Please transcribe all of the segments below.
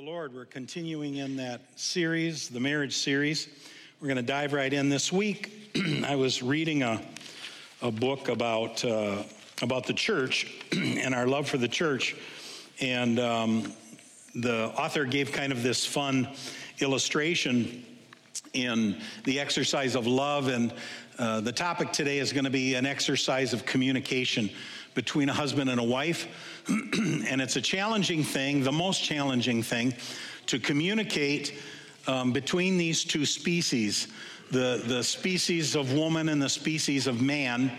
the Lord. We're continuing in that series, the marriage series. We're going to dive right in this week. I was reading a, a book about, uh, about the church and our love for the church. And um, the author gave kind of this fun illustration in the exercise of love. And uh, the topic today is going to be an exercise of communication between a husband and a wife. and it's a challenging thing, the most challenging thing, to communicate um, between these two species the, the species of woman and the species of man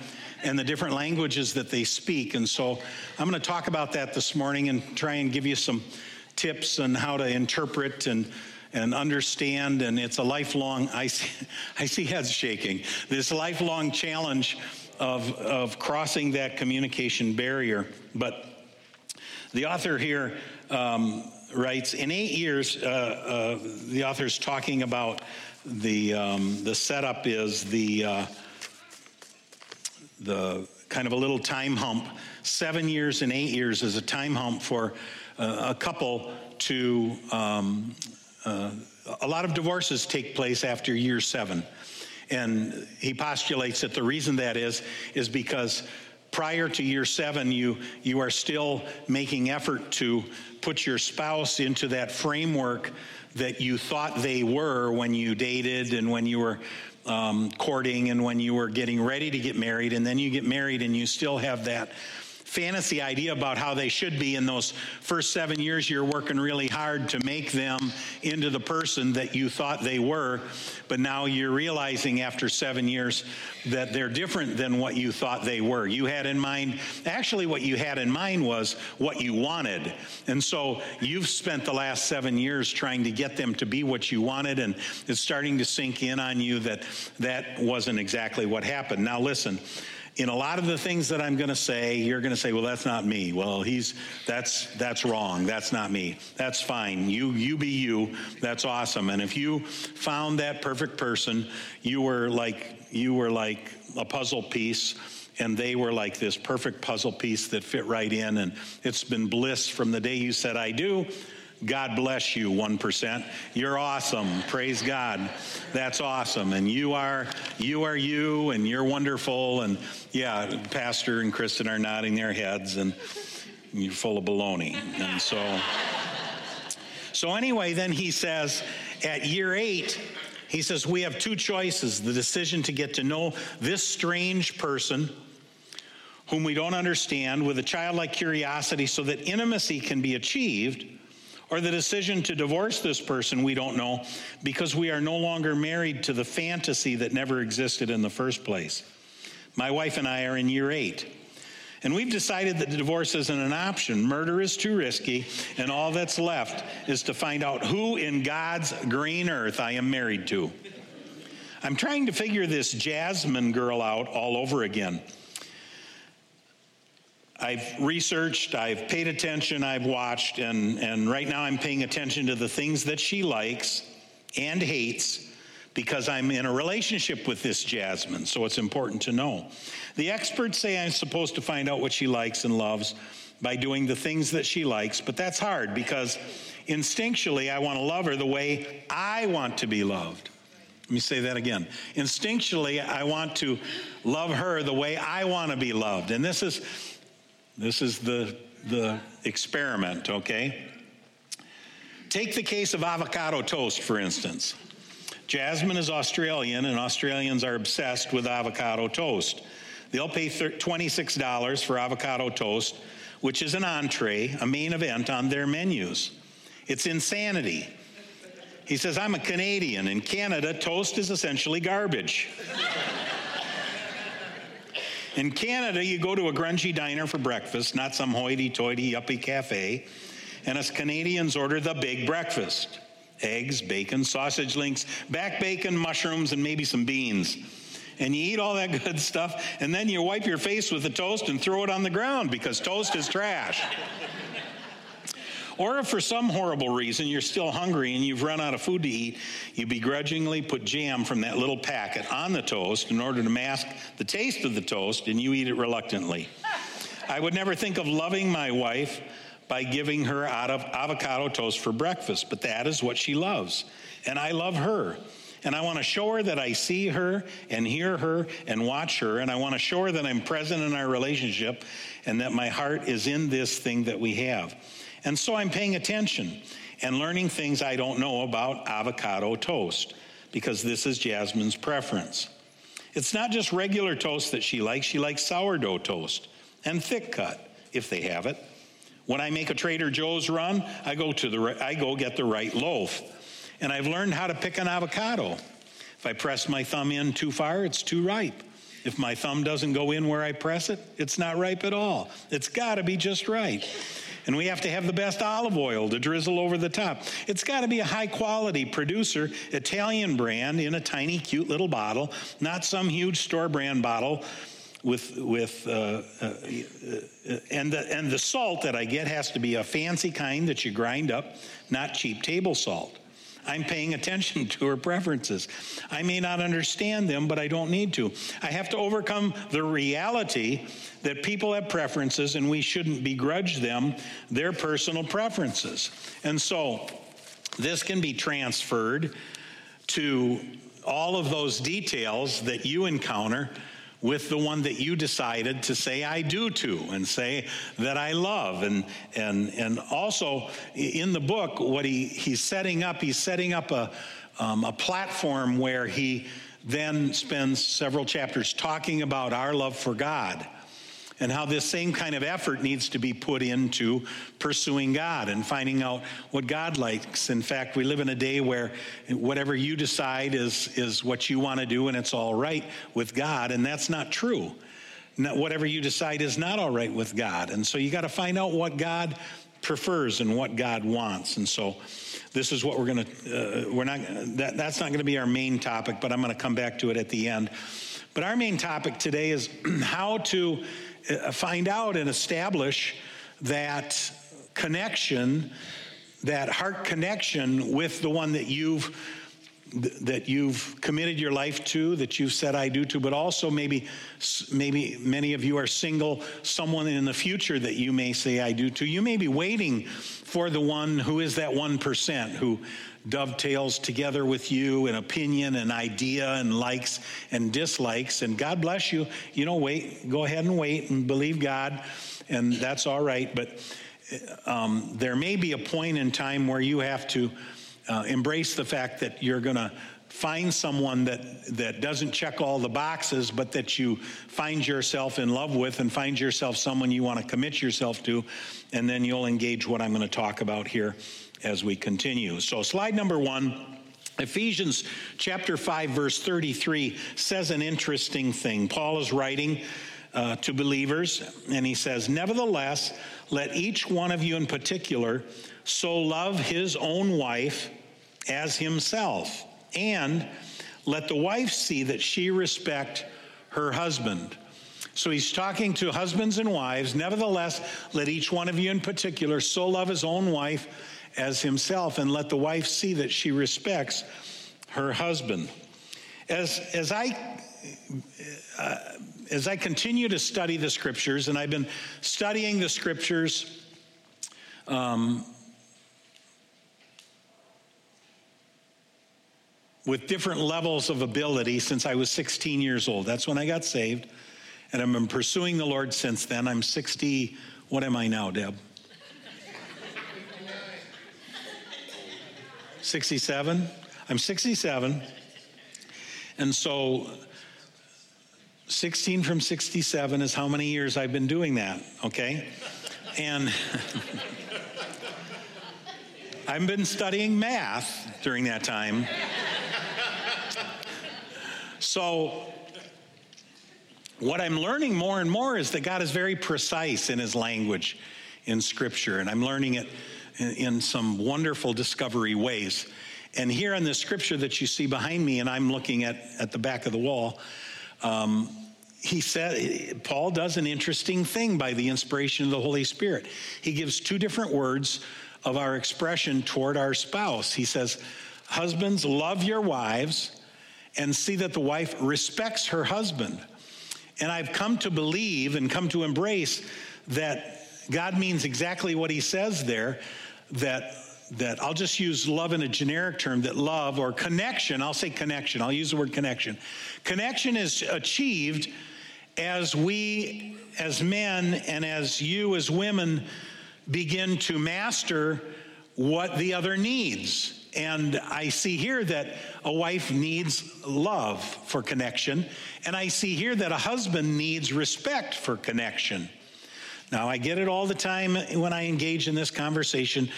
and the different languages that they speak. And so I'm going to talk about that this morning and try and give you some tips on how to interpret and and understand and it's a lifelong I see, I see heads shaking this lifelong challenge of, of crossing that communication barrier. But the author here um, writes in eight years, uh, uh, the author's talking about the, um, the setup is the, uh, the kind of a little time hump. Seven years and eight years is a time hump for uh, a couple to. Um, uh, a lot of divorces take place after year seven. And he postulates that the reason that is, is because prior to year seven, you, you are still making effort to put your spouse into that framework that you thought they were when you dated and when you were um, courting and when you were getting ready to get married. And then you get married and you still have that fantasy idea about how they should be in those first seven years you're working really hard to make them into the person that you thought they were but now you're realizing after seven years that they're different than what you thought they were. You had in mind actually what you had in mind was what you wanted. And so you've spent the last seven years trying to get them to be what you wanted and it's starting to sink in on you that that wasn't exactly what happened. Now listen in a lot of the things that I'm going to say, you're going to say, "Well, that's not me." Well, he's that's that's wrong. That's not me. That's fine. You you be you. That's awesome. And if you found that perfect person, you were like you were like a puzzle piece and they were like this perfect puzzle piece that fit right in and it's been bliss from the day you said I do God bless you, 1%. You're awesome. Praise God. That's awesome. And you are, you are you, and you're wonderful. And yeah, Pastor and Kristen are nodding their heads, and you're full of baloney. And so, so anyway, then he says at year eight, he says, We have two choices the decision to get to know this strange person whom we don't understand with a childlike curiosity so that intimacy can be achieved or the decision to divorce this person, we don't know, because we are no longer married to the fantasy that never existed in the first place. My wife and I are in year eight. And we've decided that divorce isn't an option. Murder is too risky, and all that's left is to find out who in God's green earth I am married to. I'm trying to figure this Jasmine girl out all over again. I've researched, I've paid attention, I've watched, and, and right now I'm paying attention to the things that she likes and hates because I'm in a relationship with this Jasmine, so it's important to know. The experts say I'm supposed to find out what she likes and loves by doing the things that she likes, but that's hard because instinctually I want to love her the way I want to be loved. Let me say that again. Instinctually, I want to love her the way I want to be loved. And this is this is the, the experiment, okay? Take the case of avocado toast, for instance. Jasmine is Australian, and Australians are obsessed with avocado toast. They'll pay $26 for avocado toast, which is an entree, a main event on their menus. It's insanity. He says, I'm a Canadian. In Canada, toast is essentially garbage. In Canada, you go to a grungy diner for breakfast, not some hoity toity yuppie cafe, and us Canadians order the big breakfast eggs, bacon, sausage links, back bacon, mushrooms, and maybe some beans. And you eat all that good stuff, and then you wipe your face with the toast and throw it on the ground because toast is trash. Or if for some horrible reason you're still hungry and you've run out of food to eat, you begrudgingly put jam from that little packet on the toast in order to mask the taste of the toast and you eat it reluctantly. I would never think of loving my wife by giving her avocado toast for breakfast, but that is what she loves. And I love her. And I want to show her that I see her and hear her and watch her. And I want to show her that I'm present in our relationship and that my heart is in this thing that we have. And so I'm paying attention and learning things I don't know about avocado toast because this is Jasmine's preference. It's not just regular toast that she likes, she likes sourdough toast and thick cut if they have it. When I make a Trader Joe's run, I go to the I go get the right loaf. And I've learned how to pick an avocado. If I press my thumb in too far, it's too ripe. If my thumb doesn't go in where I press it, it's not ripe at all. It's got to be just right. And we have to have the best olive oil to drizzle over the top. It's got to be a high quality producer, Italian brand in a tiny, cute little bottle, not some huge store brand bottle with with uh, uh, and the and the salt that I get has to be a fancy kind that you grind up, not cheap table salt. I'm paying attention to her preferences. I may not understand them, but I don't need to. I have to overcome the reality that people have preferences and we shouldn't begrudge them their personal preferences. And so this can be transferred to all of those details that you encounter with the one that you decided to say I do to and say that I love. And, and, and also in the book, what he, he's setting up, he's setting up a, um, a platform where he then spends several chapters talking about our love for God and how this same kind of effort needs to be put into pursuing God and finding out what God likes. In fact, we live in a day where whatever you decide is, is what you want to do and it's all right with God, and that's not true. Not whatever you decide is not all right with God. And so you got to find out what God prefers and what God wants. And so this is what we're going to, uh, we're not, that, that's not going to be our main topic, but I'm going to come back to it at the end. But our main topic today is how to Uh, find out and establish that connection, that heart connection with the one that you've that you've committed your life to, that you've said I do to, but also maybe maybe many of you are single, someone in the future that you may say I do to. You may be waiting for the one who is that 1% who dovetails together with you an opinion, an idea, and likes and dislikes. And God bless you. You know, wait, go ahead and wait and believe God, and that's all right. But um, there may be a point in time where you have to uh, embrace the fact that you're going to find someone that, that doesn't check all the boxes, but that you find yourself in love with and find yourself someone you want to commit yourself to, and then you'll engage what I'm going to talk about here as we continue. So, slide number one. Ephesians chapter 5, verse 33 says an interesting thing. Paul is writing uh, to believers, and he says, Nevertheless, let each one of you in particular so love his own wife as himself, and let the wife see that she respect her husband. So he's talking to husbands and wives. Nevertheless, let each one of you in particular so love his own wife as himself, and let the wife see that she respects her husband. As, as I uh, as I continue to study the scriptures, and I've been studying the scriptures um, with different levels of ability since I was 16 years old. That's when I got saved. And I've been pursuing the Lord since then. I'm 60. What am I now, Deb? 67. I'm 67. And so 16 from 67 is how many years I've been doing that, okay? And I've been studying math during that time. So, what I'm learning more and more is that God is very precise in his language in Scripture, and I'm learning it in, some wonderful discovery ways. And here in the scripture that you see behind me, and I'm looking at, at the back of the wall, um, he said, Paul does an interesting thing by the inspiration of the Holy Spirit. He gives two different words of our expression toward our spouse. He says, Husbands, love your wives and see that the wife respects her husband. And I've come to believe and come to embrace that God means exactly what he says there that that I'll just use love in a generic term that love or connection, I'll say connection, I'll use the word connection. Connection is achieved as we, as men, and as you, as women, begin to master what the other needs. And I see here that a wife needs love for connection, and I see here that a husband needs respect for connection. Now, I get it all the time when I engage in this conversation.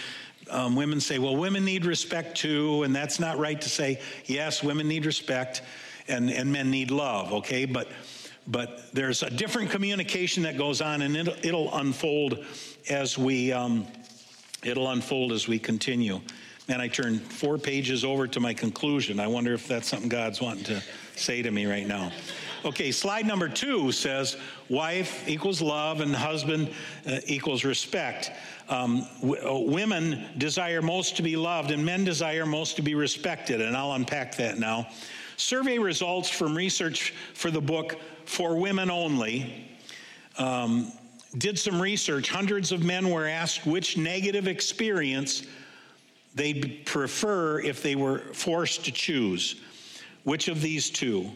Um, women say, well, women need respect too, and that's not right to say, yes, women need respect and, and men need love, okay? But, but there's a different communication that goes on, and it'll, it'll unfold as we. Um, it'll unfold as we continue. And I turn four pages over to my conclusion. I wonder if that's something God's wanting to say to me right now. Okay, slide number two says wife equals love and husband uh, equals respect. Um, w- uh, women desire most to be loved and men desire most to be respected, and I'll unpack that now. Survey results from research for the book For Women Only. Um, did some research. Hundreds of men were asked which negative experience they'd prefer if they were forced to choose. Which of these two?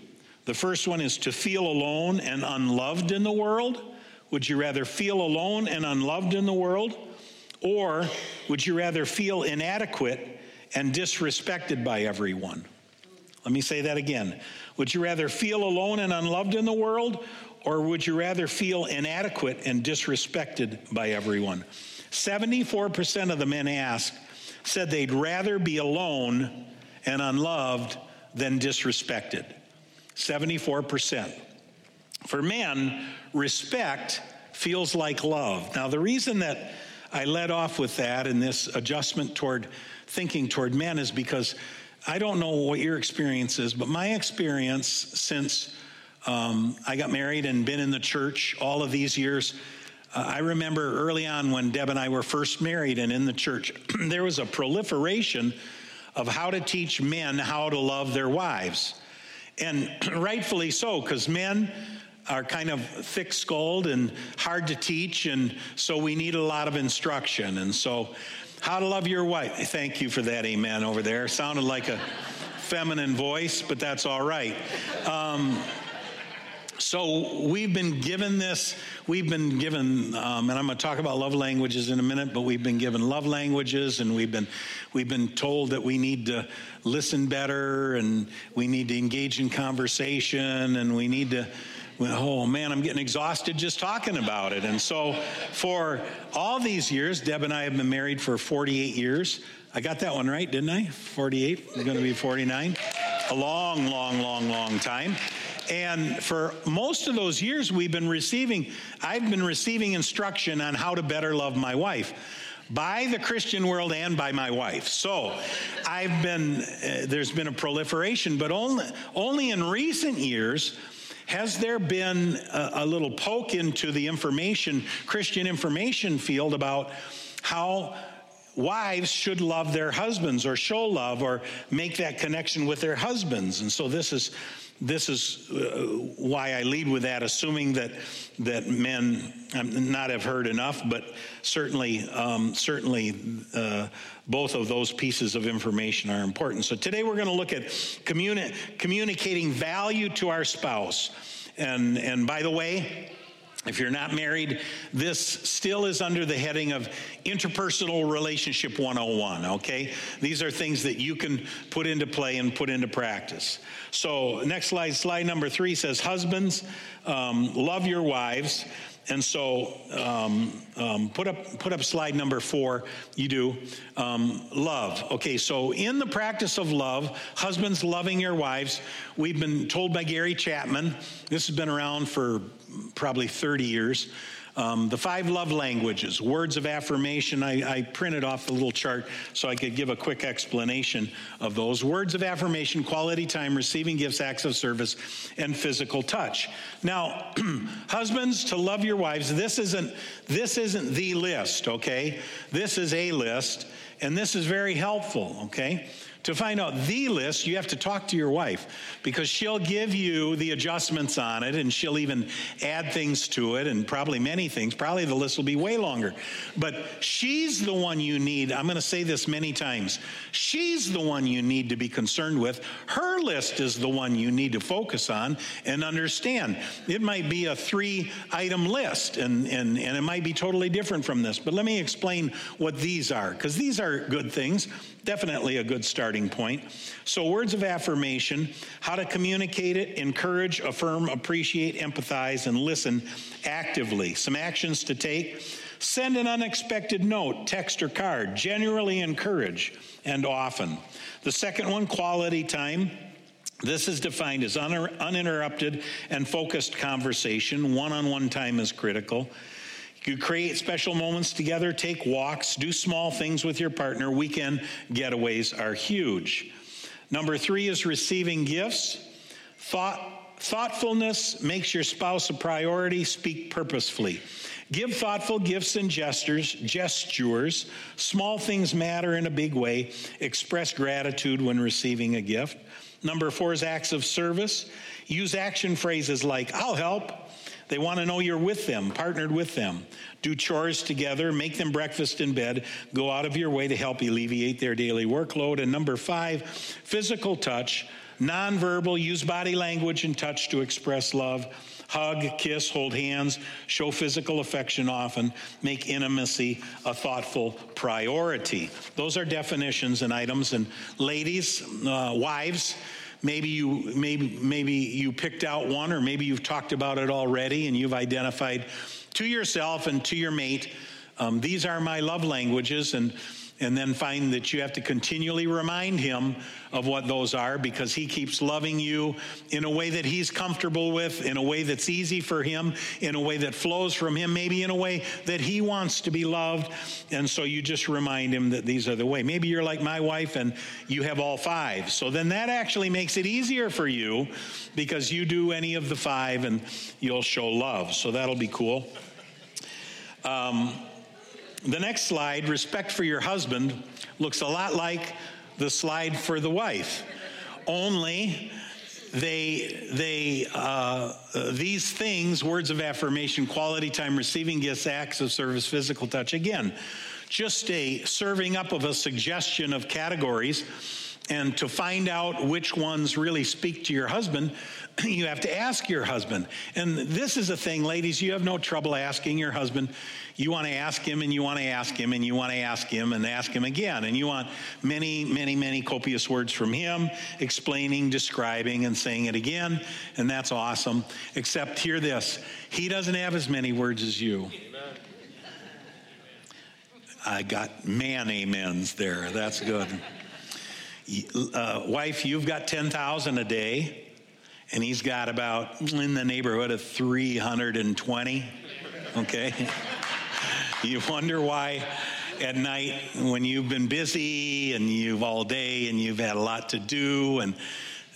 The first one is to feel alone and unloved in the world. Would you rather feel alone and unloved in the world? Or would you rather feel inadequate and disrespected by everyone? Let me say that again. Would you rather feel alone and unloved in the world? Or would you rather feel inadequate and disrespected by everyone? 74% of the men asked said they'd rather be alone and unloved than disrespected. 74%. For men, respect feels like love. Now, the reason that I led off with that and this adjustment toward thinking toward men is because I don't know what your experience is, but my experience since um, I got married and been in the church all of these years uh, I remember early on when Deb and I were first married and in the church, there was a proliferation of how to teach men how to love their wives. And rightfully so, because men are kind of thick skulled and hard to teach, and so we need a lot of instruction. And so, how to love your wife. Thank you for that, amen, over there. Sounded like a feminine voice, but that's all right. Um, so we've been given this, we've been given, um, and I'm going to talk about love languages in a minute, but we've been given love languages and we've been, we've been told that we need to listen better and we need to engage in conversation and we need to, oh man, I'm getting exhausted just talking about it. And so for all these years, Deb and I have been married for 48 years. I got that one right, didn't I? 48, I'm going to be 49. A long, long, long, long time. And for most of those years, we've been receiving, I've been receiving instruction on how to better love my wife by the Christian world and by my wife. So I've been, uh, there's been a proliferation, but only, only in recent years has there been a, a little poke into the information, Christian information field about how wives should love their husbands or show love or make that connection with their husbands. And so this is this is uh, why I lead with that, assuming that that men um, not have heard enough, but certainly, um, certainly, uh, both of those pieces of information are important. So today we're going to look at communi- communicating value to our spouse, and and by the way. If you're not married, this still is under the heading of interpersonal relationship 101, okay? These are things that you can put into play and put into practice. So, next slide, slide number three says, Husbands, um, love your wives. And so, um, um, put up put up slide number four. You do um, love. Okay, so in the practice of love, husbands loving your wives. We've been told by Gary Chapman. This has been around for probably 30 years. Um, the five love languages, words of affirmation. I, I, printed off the little chart so I could give a quick explanation of those. Words of affirmation, quality time, receiving gifts, acts of service, and physical touch. Now, husbands, to love your wives, this isn't, this isn't the list, okay? This is a list, and this is very helpful, okay? To find out the list, you have to talk to your wife because she'll give you the adjustments on it and she'll even add things to it and probably many things. Probably the list will be way longer. But she's the one you need. I'm going to say this many times. She's the one you need to be concerned with. Her list is the one you need to focus on and understand. It might be a three item list and, and, and it might be totally different from this. But let me explain what these are because these are good things definitely a good starting point. So, words of affirmation, how to communicate it, encourage, affirm, appreciate, empathize, and listen actively. Some actions to take. Send an unexpected note, text, or card. Generally encourage and often. The second one, quality time. This is defined as uninterrupted and focused conversation. One on one time is critical. You create special moments together, take walks, do small things with your partner. Weekend getaways are huge. Number three is receiving gifts. Thought, thoughtfulness makes your spouse a priority. Speak purposefully. Give thoughtful gifts and gestures, gestures. Small things matter in a big way. Express gratitude when receiving a gift. Number four is acts of service. Use action phrases like, I'll help. They want to know you're with them, partnered with them. Do chores together, make them breakfast in bed, go out of your way to help alleviate their daily workload. And number five, physical touch, nonverbal, use body language and touch to express love. Hug, kiss, hold hands, show physical affection often, make intimacy a thoughtful priority. Those are definitions and items. And ladies, uh, wives, maybe you maybe maybe you picked out one or maybe you've talked about it already and you've identified to yourself and to your mate um, these are my love languages and and then find that you have to continually remind him of what those are because he keeps loving you in a way that he's comfortable with, in a way that's easy for him, in a way that flows from him, maybe in a way that he wants to be loved. And so you just remind him that these are the way. Maybe you're like my wife and you have all five. So then that actually makes it easier for you because you do any of the five and you'll show love. So that'll be cool. Um, the next slide, respect for your husband, looks a lot like the slide for the wife. Only they they uh, these things words of affirmation quality time receiving gifts acts of service physical touch again just a serving up of a suggestion of categories and to find out which ones really speak to your husband you have to ask your husband and this is a thing ladies you have no trouble asking your husband you want to ask him and you want to ask him and you want to ask him and ask him again. And you want many, many, many copious words from him, explaining, describing, and saying it again. And that's awesome. Except hear this he doesn't have as many words as you. I got man amens there. That's good. Uh, wife, you've got 10,000 a day, and he's got about in the neighborhood of 320. Okay? You wonder why at night when you've been busy and you've all day and you've had a lot to do and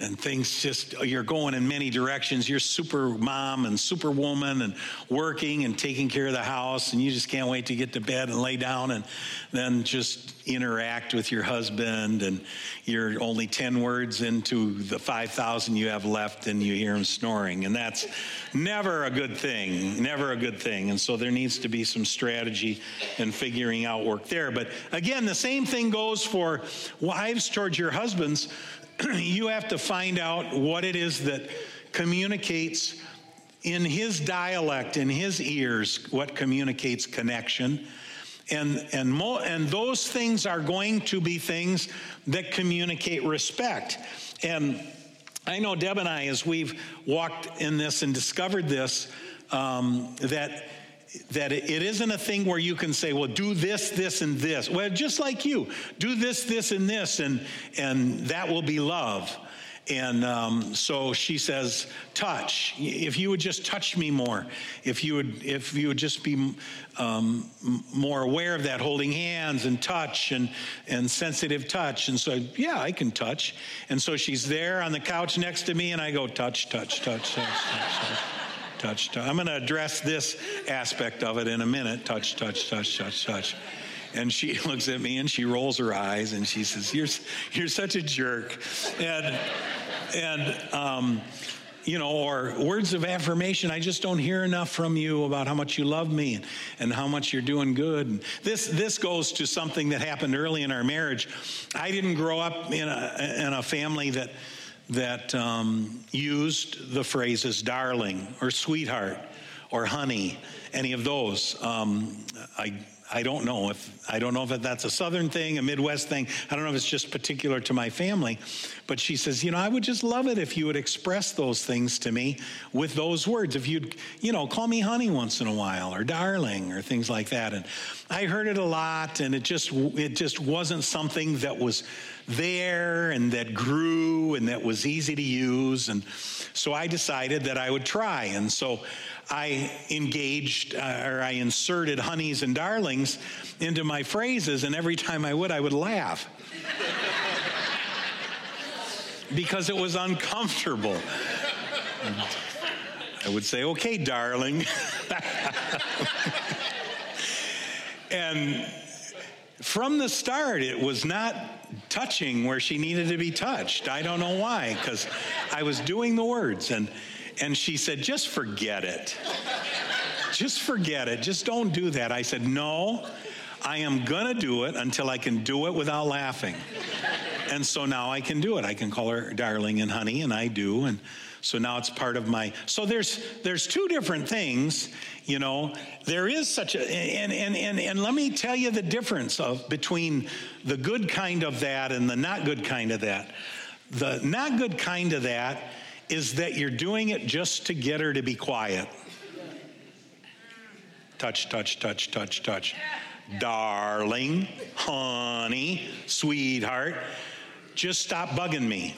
and things just you're going in many directions. You're super mom and super woman and working and taking care of the house and you just can't wait to get to bed and lay down and then just interact with your husband and you're only 10 words into the 5000 you have left and you hear him snoring and that's never a good thing never a good thing. And so there needs to be some strategy in figuring out work there. But again the same thing goes for wives towards your husbands you have to find out what it is that communicates in his dialect, in his ears, what communicates connection. And, and, mo- and those things are going to be things that communicate respect. And I know Deb and I, as we've walked in this and discovered this, um, that that it isn't a thing where you can say, well, do this, this, and this. Well, just like you, do this, this, and this, and, and that will be love. And um, so she says, touch. If you would just touch me more, if you would, if you would just be um, more aware of that, holding hands and touch and, and sensitive touch. And so, yeah, I can touch. And so she's there on the couch next to me, and I go, touch, touch, touch, touch, touch. touch touch, touch. I'm going to address this aspect of it in a minute. Touch, touch, touch, touch, touch. And she looks at me and she rolls her eyes and she says, You're, you're such a jerk. And, and, um, you know, or words of affirmation. I just don't hear enough from you about how much you love me and, and how much you're doing good. And this this goes to something that happened early in our marriage. I didn't grow up in a in a family that that um, used the phrases "darling" or "sweetheart" or "honey," any of those. Um, I I don't know if I don't know if that's a southern thing, a Midwest thing. I don't know if it's just particular to my family. But she says, you know, I would just love it if you would express those things to me with those words. If you'd, you know, call me honey once in a while or darling or things like that. And I heard it a lot, and it just it just wasn't something that was there and that grew and that was easy to use. And so I decided that I would try. And so I engaged uh, or I inserted honeys and darlings into my phrases, and every time I would, I would laugh. because it was uncomfortable. I would say, okay, darling. and from the start, it was not touching where she needed to be touched. I don't know why, because I was doing the words. And and she said, Just forget it. Just forget it. Just don't do that. I said, No, I am going to do it until I can do it without laughing. And so now I can do it. I can call her darling and honey, and I do. And so now it's part of my. So there's there's two different things, you know. There is such a and and and and let me tell you the difference of between the good kind of that and the not good kind of that. The not good kind of that is that you're doing it just to get her to be quiet. Touch, touch, touch, touch, touch. Darling, honey, sweetheart, just stop bugging me.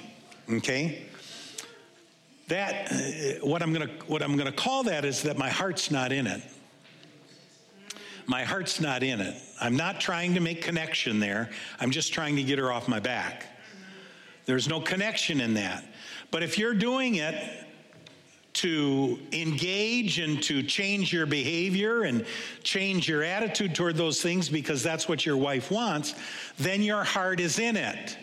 Okay? That uh, what I'm going to what I'm going to call that is that my heart's not in it. My heart's not in it. I'm not trying to make connection there. I'm just trying to get her off my back. There's no connection in that. But if you're doing it to engage and to change your behavior and change your attitude toward those things because that's what your wife wants, then your heart is in it.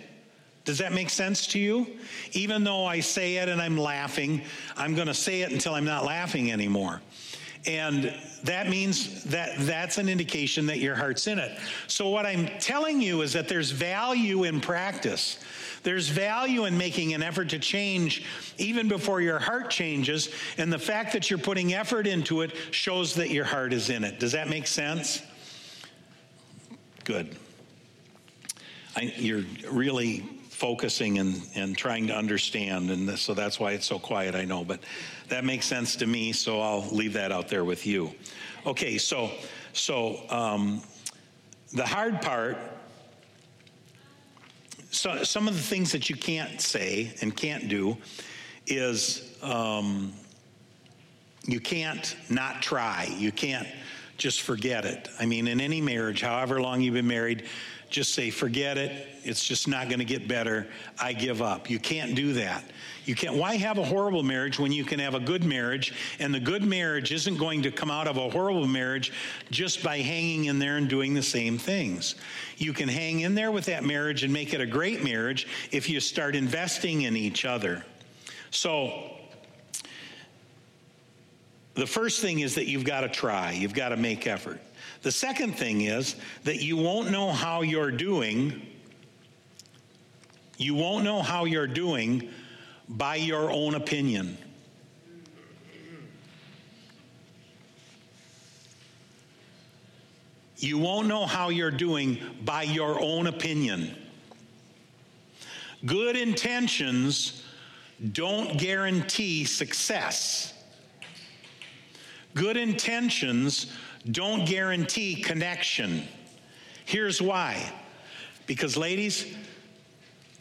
Does that make sense to you? Even though I say it and I'm laughing, I'm going to say it until I'm not laughing anymore. And that means that that's an indication that your heart's in it. So, what I'm telling you is that there's value in practice. There's value in making an effort to change even before your heart changes. And the fact that you're putting effort into it shows that your heart is in it. Does that make sense? Good. I, you're really focusing and, and trying to understand. And so that's why it's so quiet, I know. But that makes sense to me, so I'll leave that out there with you. Okay, so, so um, the hard part so, some of the things that you can't say and can't do is um, you can't not try. You can't just forget it. I mean, in any marriage, however long you've been married, just say, forget it. It's just not going to get better. I give up. You can't do that. You can't. Why have a horrible marriage when you can have a good marriage? And the good marriage isn't going to come out of a horrible marriage just by hanging in there and doing the same things. You can hang in there with that marriage and make it a great marriage if you start investing in each other. So, the first thing is that you've got to try, you've got to make effort. The second thing is that you won't know how you're doing. You won't know how you're doing by your own opinion. You won't know how you're doing by your own opinion. Good intentions don't guarantee success. Good intentions don't guarantee connection. Here's why. Because, ladies,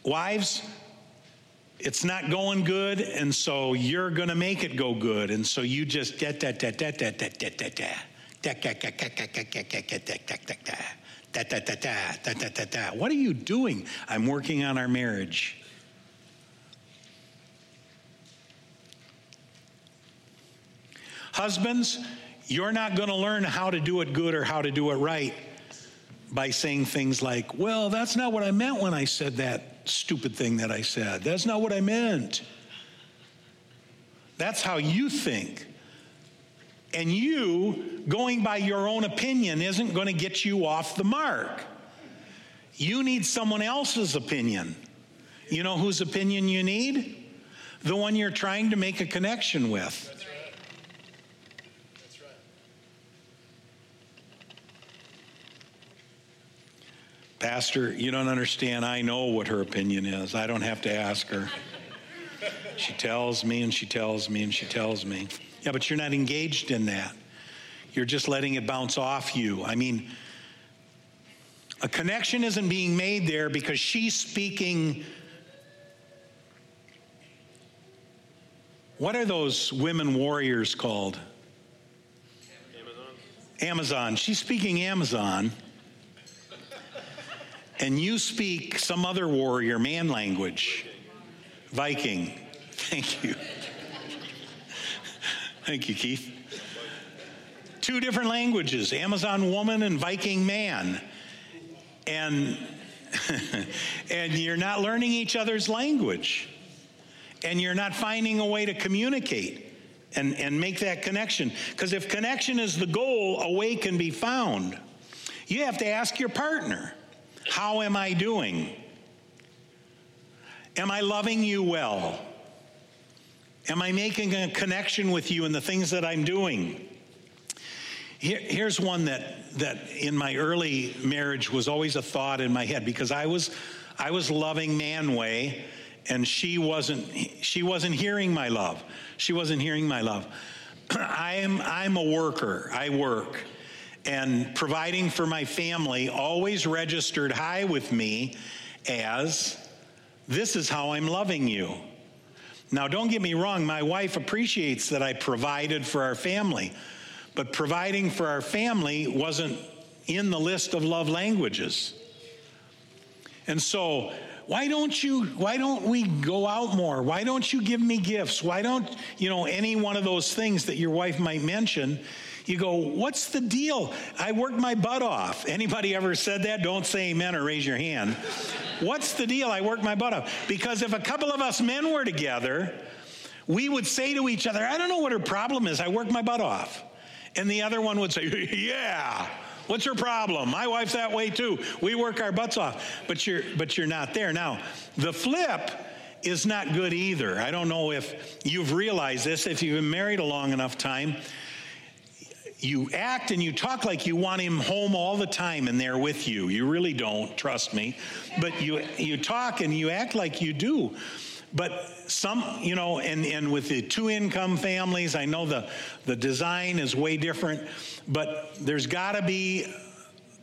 wives, it's not going good, and so you're going to make it go good. And so you just da da da da da da da da da. What are you doing? I'm working on our marriage. Husbands, you're not going to learn how to do it good or how to do it right by saying things like, Well, that's not what I meant when I said that stupid thing that I said. That's not what I meant. That's how you think. And you, going by your own opinion, isn't going to get you off the mark. You need someone else's opinion. You know whose opinion you need? The one you're trying to make a connection with. That's right. That's right. Pastor, you don't understand. I know what her opinion is. I don't have to ask her. She tells me and she tells me and she tells me. Yeah, but you're not engaged in that. You're just letting it bounce off you. I mean, a connection isn't being made there because she's speaking. What are those women warriors called? Amazon. Amazon. She's speaking Amazon. And you speak some other warrior man language. Viking. Thank you. Thank you, Keith. Two different languages Amazon woman and Viking man. And, and you're not learning each other's language. And you're not finding a way to communicate and, and make that connection. Because if connection is the goal, a way can be found. You have to ask your partner, How am I doing? Am I loving you well? Am I making a connection with you in the things that I'm doing? Here, here's one that, that in my early marriage was always a thought in my head because I was, I was loving man way and she wasn't, she wasn't hearing my love. She wasn't hearing my love. I'm, I'm a worker, I work. And providing for my family always registered high with me as this is how I'm loving you. Now, don't get me wrong, my wife appreciates that I provided for our family, but providing for our family wasn't in the list of love languages. And so, why don't you why don't we go out more why don't you give me gifts why don't you know any one of those things that your wife might mention you go what's the deal i worked my butt off anybody ever said that don't say amen or raise your hand what's the deal i worked my butt off because if a couple of us men were together we would say to each other i don't know what her problem is i worked my butt off and the other one would say yeah What's your problem? My wife's that way too. We work our butts off, but you're but you're not there. Now, the flip is not good either. I don't know if you've realized this if you've been married a long enough time. You act and you talk like you want him home all the time and there with you. You really don't, trust me. But you you talk and you act like you do. But some, you know, and, and with the two income families, I know the, the design is way different, but there's got to be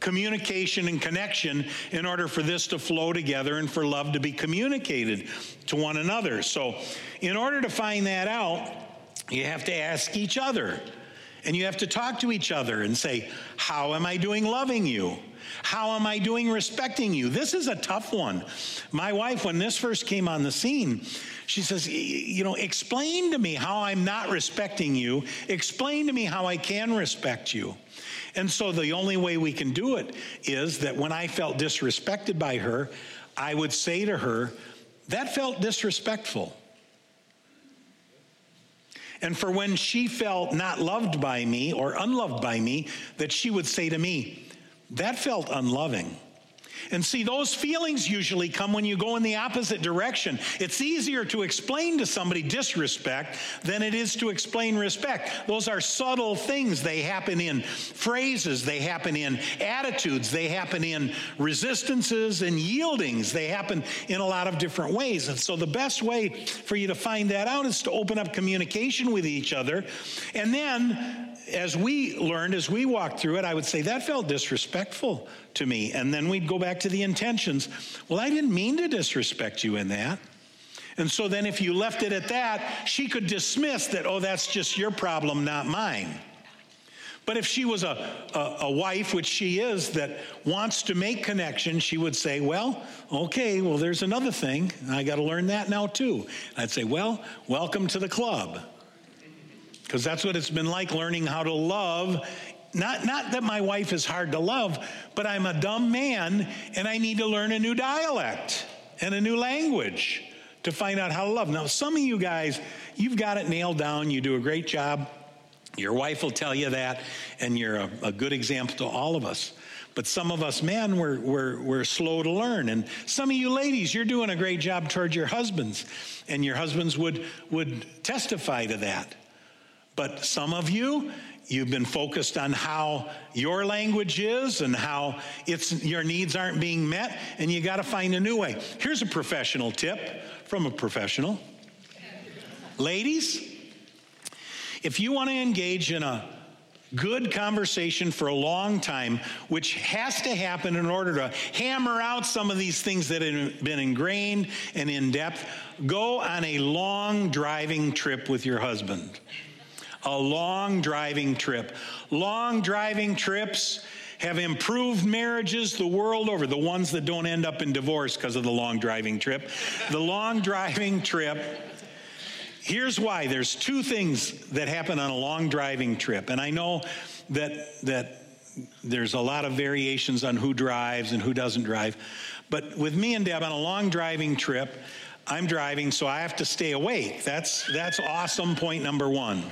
communication and connection in order for this to flow together and for love to be communicated to one another. So, in order to find that out, you have to ask each other and you have to talk to each other and say, How am I doing loving you? How am I doing respecting you? This is a tough one. My wife, when this first came on the scene, she says, You know, explain to me how I'm not respecting you. Explain to me how I can respect you. And so the only way we can do it is that when I felt disrespected by her, I would say to her, That felt disrespectful. And for when she felt not loved by me or unloved by me, that she would say to me, that felt unloving. And see, those feelings usually come when you go in the opposite direction. It's easier to explain to somebody disrespect than it is to explain respect. Those are subtle things. They happen in phrases, they happen in attitudes, they happen in resistances and yieldings. They happen in a lot of different ways. And so, the best way for you to find that out is to open up communication with each other. And then, as we learned, as we walked through it, I would say that felt disrespectful to me. And then we'd go back to the intentions. Well, I didn't mean to disrespect you in that. And so then, if you left it at that, she could dismiss that, oh, that's just your problem, not mine. But if she was a, a, a, wife, which she is, that wants to make connection, she would say, Well, okay, well, there's another thing. I got to learn that now, too. I'd say, Well, welcome to the club. Because that's what it's been like learning how to love not, not that my wife is hard to love, but I'm a dumb man and I need to learn a new dialect and a new language to find out how to love. Now, some of you guys, you've got it nailed down. You do a great job. Your wife will tell you that, and you're a, a good example to all of us. But some of us men, we're, we're, we're slow to learn. And some of you ladies, you're doing a great job towards your husbands, and your husbands would, would testify to that. But some of you, you've been focused on how your language is and how it's, your needs aren't being met, and you got to find a new way. Here's a professional tip from a professional. Ladies, if you want to engage in a good conversation for a long time, which has to happen in order to hammer out some of these things that have been ingrained and in depth, go on a long driving trip with your husband a long driving trip. Long driving trips have improved marriages the world over, the ones that don't end up in divorce because of the long driving trip. The long driving trip. Here's why there's two things that happen on a long driving trip. And I know that that there's a lot of variations on who drives and who doesn't drive. But with me and Deb on a long driving trip, I'm driving, so I have to stay awake. That's that's awesome point number 1.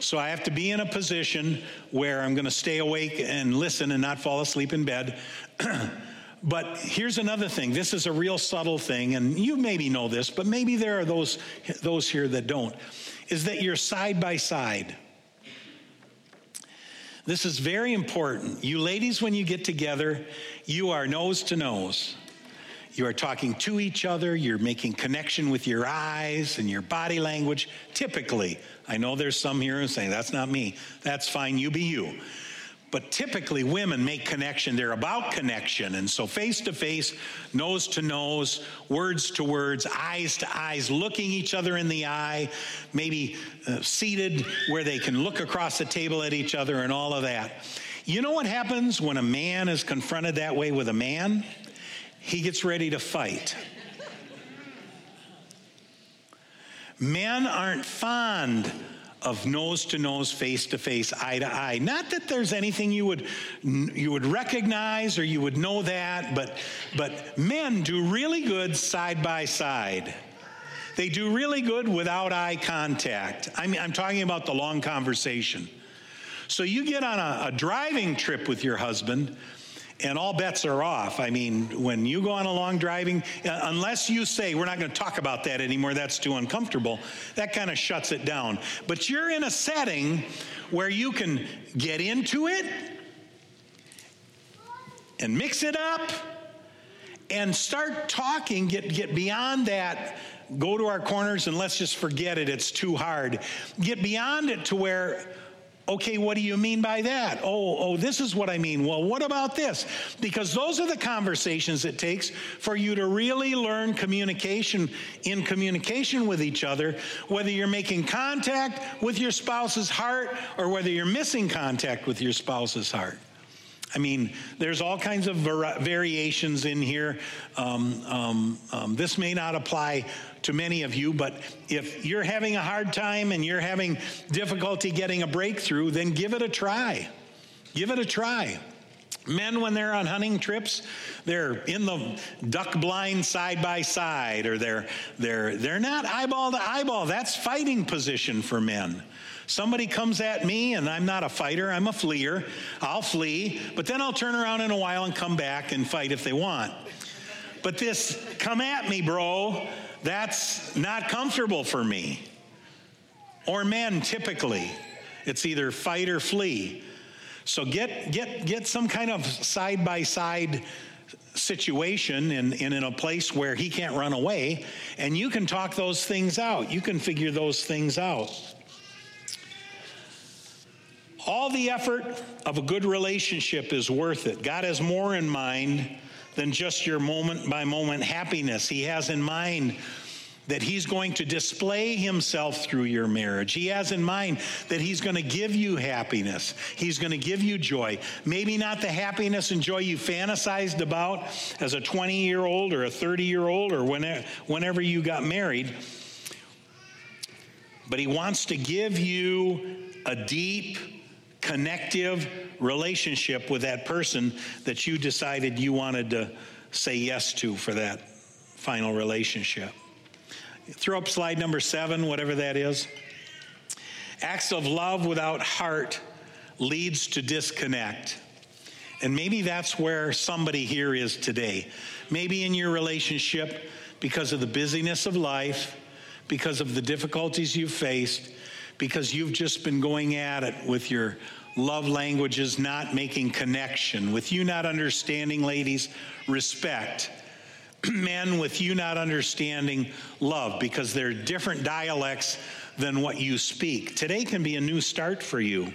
So I have to be in a position where I'm going to stay awake and listen and not fall asleep in bed. but here's another thing. This is a real subtle thing, and you maybe know this, but maybe there are those, those here that don't. Is that you're side by side. This is very important. You ladies, when you get together, you are nose to nose. You are talking to each other, you're making connection with your eyes and your body language. Typically, I know there's some here who saying, that's not me. That's fine, you be you. But typically, women make connection. They're about connection. And so, face to face, nose to nose, words to words, eyes to eyes, looking each other in the eye, maybe uh, seated where they can look across the table at each other and all of that. You know what happens when a man is confronted that way with a man? He gets ready to fight. Men aren't fond of nose to nose, face to face, eye to eye. Not that there's anything you would you would recognize or you would know that, but but men do really good side by side. They do really good without eye contact. I mean, I'm talking about the long conversation. So you get on a, a driving trip with your husband and all bets are off. I mean, when you go on a long driving, uh, unless you say, we're not going to talk about that anymore, that's too uncomfortable, that kind of shuts it down. But you're in a setting where you can get into it and mix it up and start talking, get, get beyond that. Go to our corners and let's just forget it. It's too hard. Get beyond it to where Okay, what do you mean by that? Oh, oh, this is what I mean. Well, what about this? Because those are the conversations it takes for you to really learn communication in communication with each other, whether you're making contact with your spouse's heart or whether you're missing contact with your spouse's heart. I mean, there's all kinds of variations in here. Um, um, um, this may not apply to many of you, but if you're having a hard time and you're having difficulty getting a breakthrough, then give it a try. Give it a try. Men, when they're on hunting trips, they're in the duck blind side by side, or they're they're they're not eyeball to eyeball. That's fighting position for men. Somebody comes at me and I'm not a fighter, I'm a fleer. I'll flee, but then I'll turn around in a while and come back and fight if they want. But this come at me, bro, that's not comfortable for me. Or men typically. It's either fight or flee. So get get get some kind of side by side situation and in, a place where he can't run away, and you can talk those things out. You can figure those things out. All the effort of a good relationship is worth it. God has more in mind than just your moment by moment happiness. He has in mind that he's going to display himself through your marriage. He has in mind that he's going to give you happiness. He's going to give you joy. Maybe not the happiness and joy you fantasized about as a 20 year old or a 30 year old or whenever, you got married, but he wants to give you a deep, connective relationship with that person that you decided you wanted to say yes to for that final relationship. Throw up slide number seven, whatever that is. Acts of love without heart leads to disconnect. And maybe that's where somebody here is today. Maybe in your relationship, because of the busyness of life, because of the difficulties you've faced, because you've just been going at it with your love languages not making connection, with you not understanding, ladies, respect. Men, with you not understanding love, because they're different dialects than what you speak. Today can be a new start for you.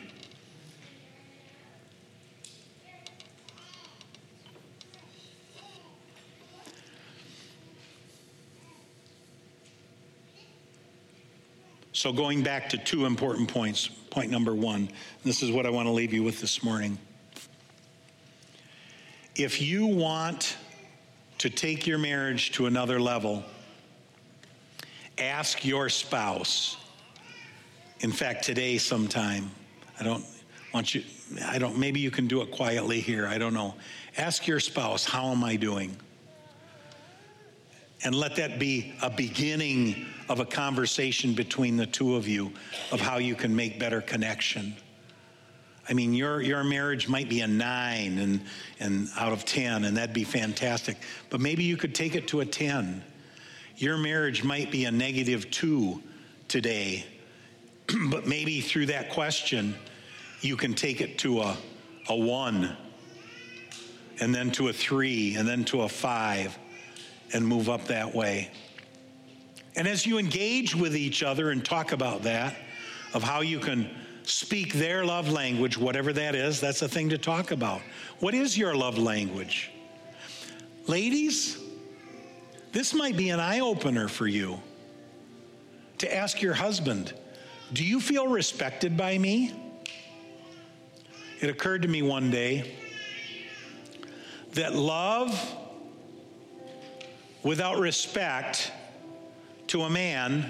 So, going back to two important points. Point number one this is what I want to leave you with this morning. If you want to take your marriage to another level, ask your spouse. In fact, today, sometime, I don't want you, I don't, maybe you can do it quietly here, I don't know. Ask your spouse, How am I doing? And let that be a beginning of a conversation between the two of you of how you can make better connection. I mean, your, your marriage might be a nine and, and out of 10, and that'd be fantastic. But maybe you could take it to a 10. Your marriage might be a negative two today. but maybe through that question, you can take it to a, a one, and then to a three, and then to a five, and move up that way. And as you engage with each other and talk about that, of how you can speak their love language, whatever that is, that's a thing to talk about. What is your love language? Ladies, this might be an eye opener for you to ask your husband, Do you feel respected by me? It occurred to me one day that love without respect to a man,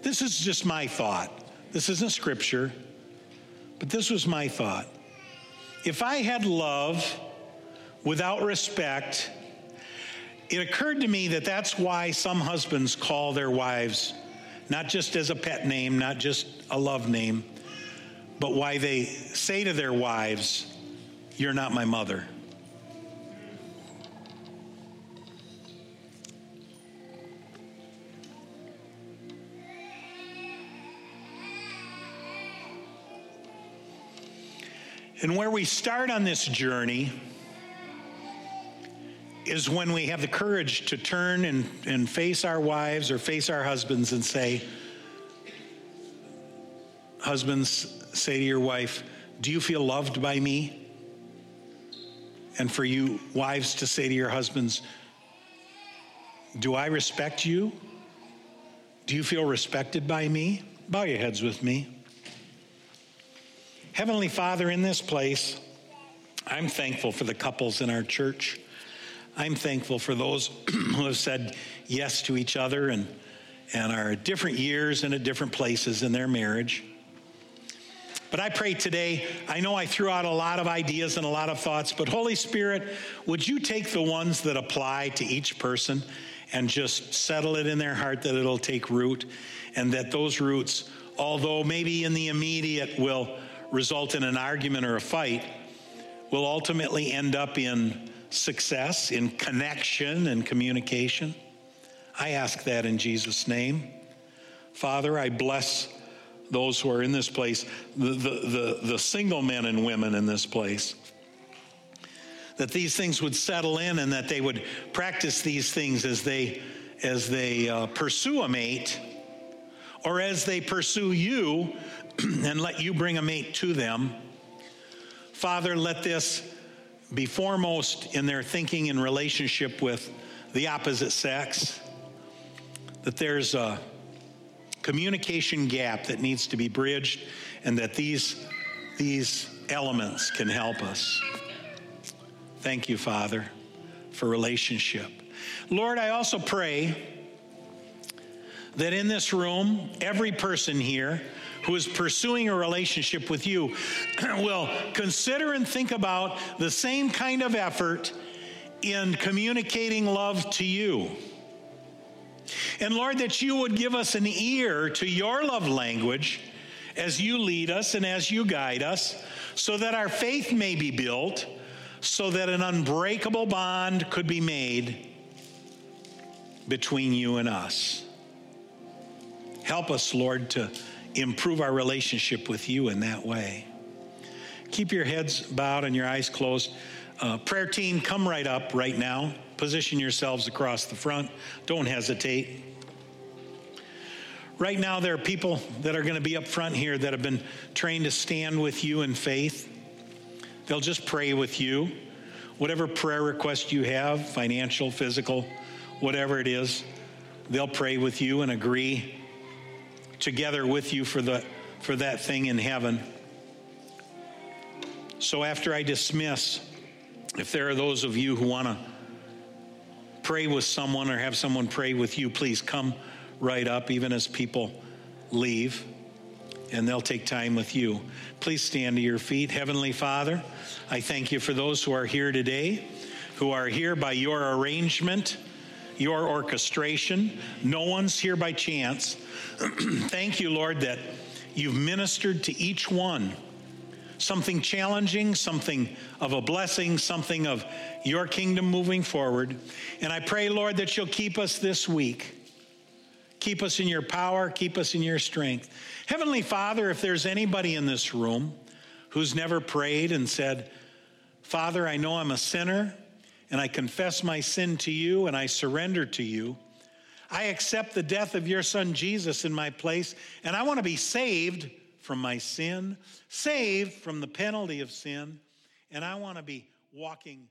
this is just my thought. This isn't scripture, but this was my thought. If I had love without respect, it occurred to me that that's why some husbands call their wives not just as a pet name, not just a love name, but why they say to their wives, You're not my mother. And where we start on this journey is when we have the courage to turn and, and face our wives or face our husbands and say, Husbands, say to your wife, Do you feel loved by me? And for you wives to say to your husbands, Do I respect you? Do you feel respected by me? Bow your heads with me. Heavenly Father, in this place, I'm thankful for the couples in our church. I'm thankful for those who have said yes to each other and, and are at different years and at different places in their marriage. But I pray today, I know I threw out a lot of ideas and a lot of thoughts, but Holy Spirit, would you take the ones that apply to each person and just settle it in their heart that it'll take root and that those roots, although maybe in the immediate will result in an argument or a fight will ultimately end up in success, in connection and communication. I ask that in Jesus' name. Father, I bless those who are in this place, the, the, the, the, single men and women in this place, that these things would settle in and that they would practice these things as they, as they uh, pursue a mate or as they pursue you and let you bring a mate to them. Father, let this be foremost in their thinking in relationship with the opposite sex, that there's a communication gap that needs to be bridged, and that these, these elements can help us. Thank you, Father, for relationship. Lord, I also pray that in this room, every person here who is pursuing a relationship with you will consider and think about the same kind of effort in communicating love to you. And Lord, that you would give us an ear to your love language as you lead us and as you guide us, so that our faith may be built, so that an unbreakable bond could be made between you and us. Help us, Lord, to improve our relationship with you in that way. Keep your heads bowed and your eyes closed. Uh, prayer team, come right up right now. Position yourselves across the front. Don't hesitate. Right now, there are people that are going to be up front here that have been trained to stand with you in faith. They'll just pray with you. Whatever prayer request you have, financial, physical, whatever it is, they'll pray with you and agree together with you for, the, for that thing in heaven. So after I dismiss, if there are those of you who want to pray with someone or have someone pray with you, please come right up, even as people leave, and they'll take time with you. Please stand to your feet. Heavenly Father, I thank you for those who are here today, who are here by your arrangement your orchestration. No one's here by chance. Thank you, Lord, that you've ministered to each one. Something challenging, something of a blessing, something of your kingdom moving forward. And I pray, Lord, that you'll keep us this week. Keep us in your power, keep us in your strength. Heavenly Father, if there's anybody in this room who's never prayed and said, Father, I know I'm a sinner and I confess my sin to you and I surrender to you. I accept the death of your son Jesus in my place, and I want to be saved from my sin, saved from the penalty of sin, and I want to be walking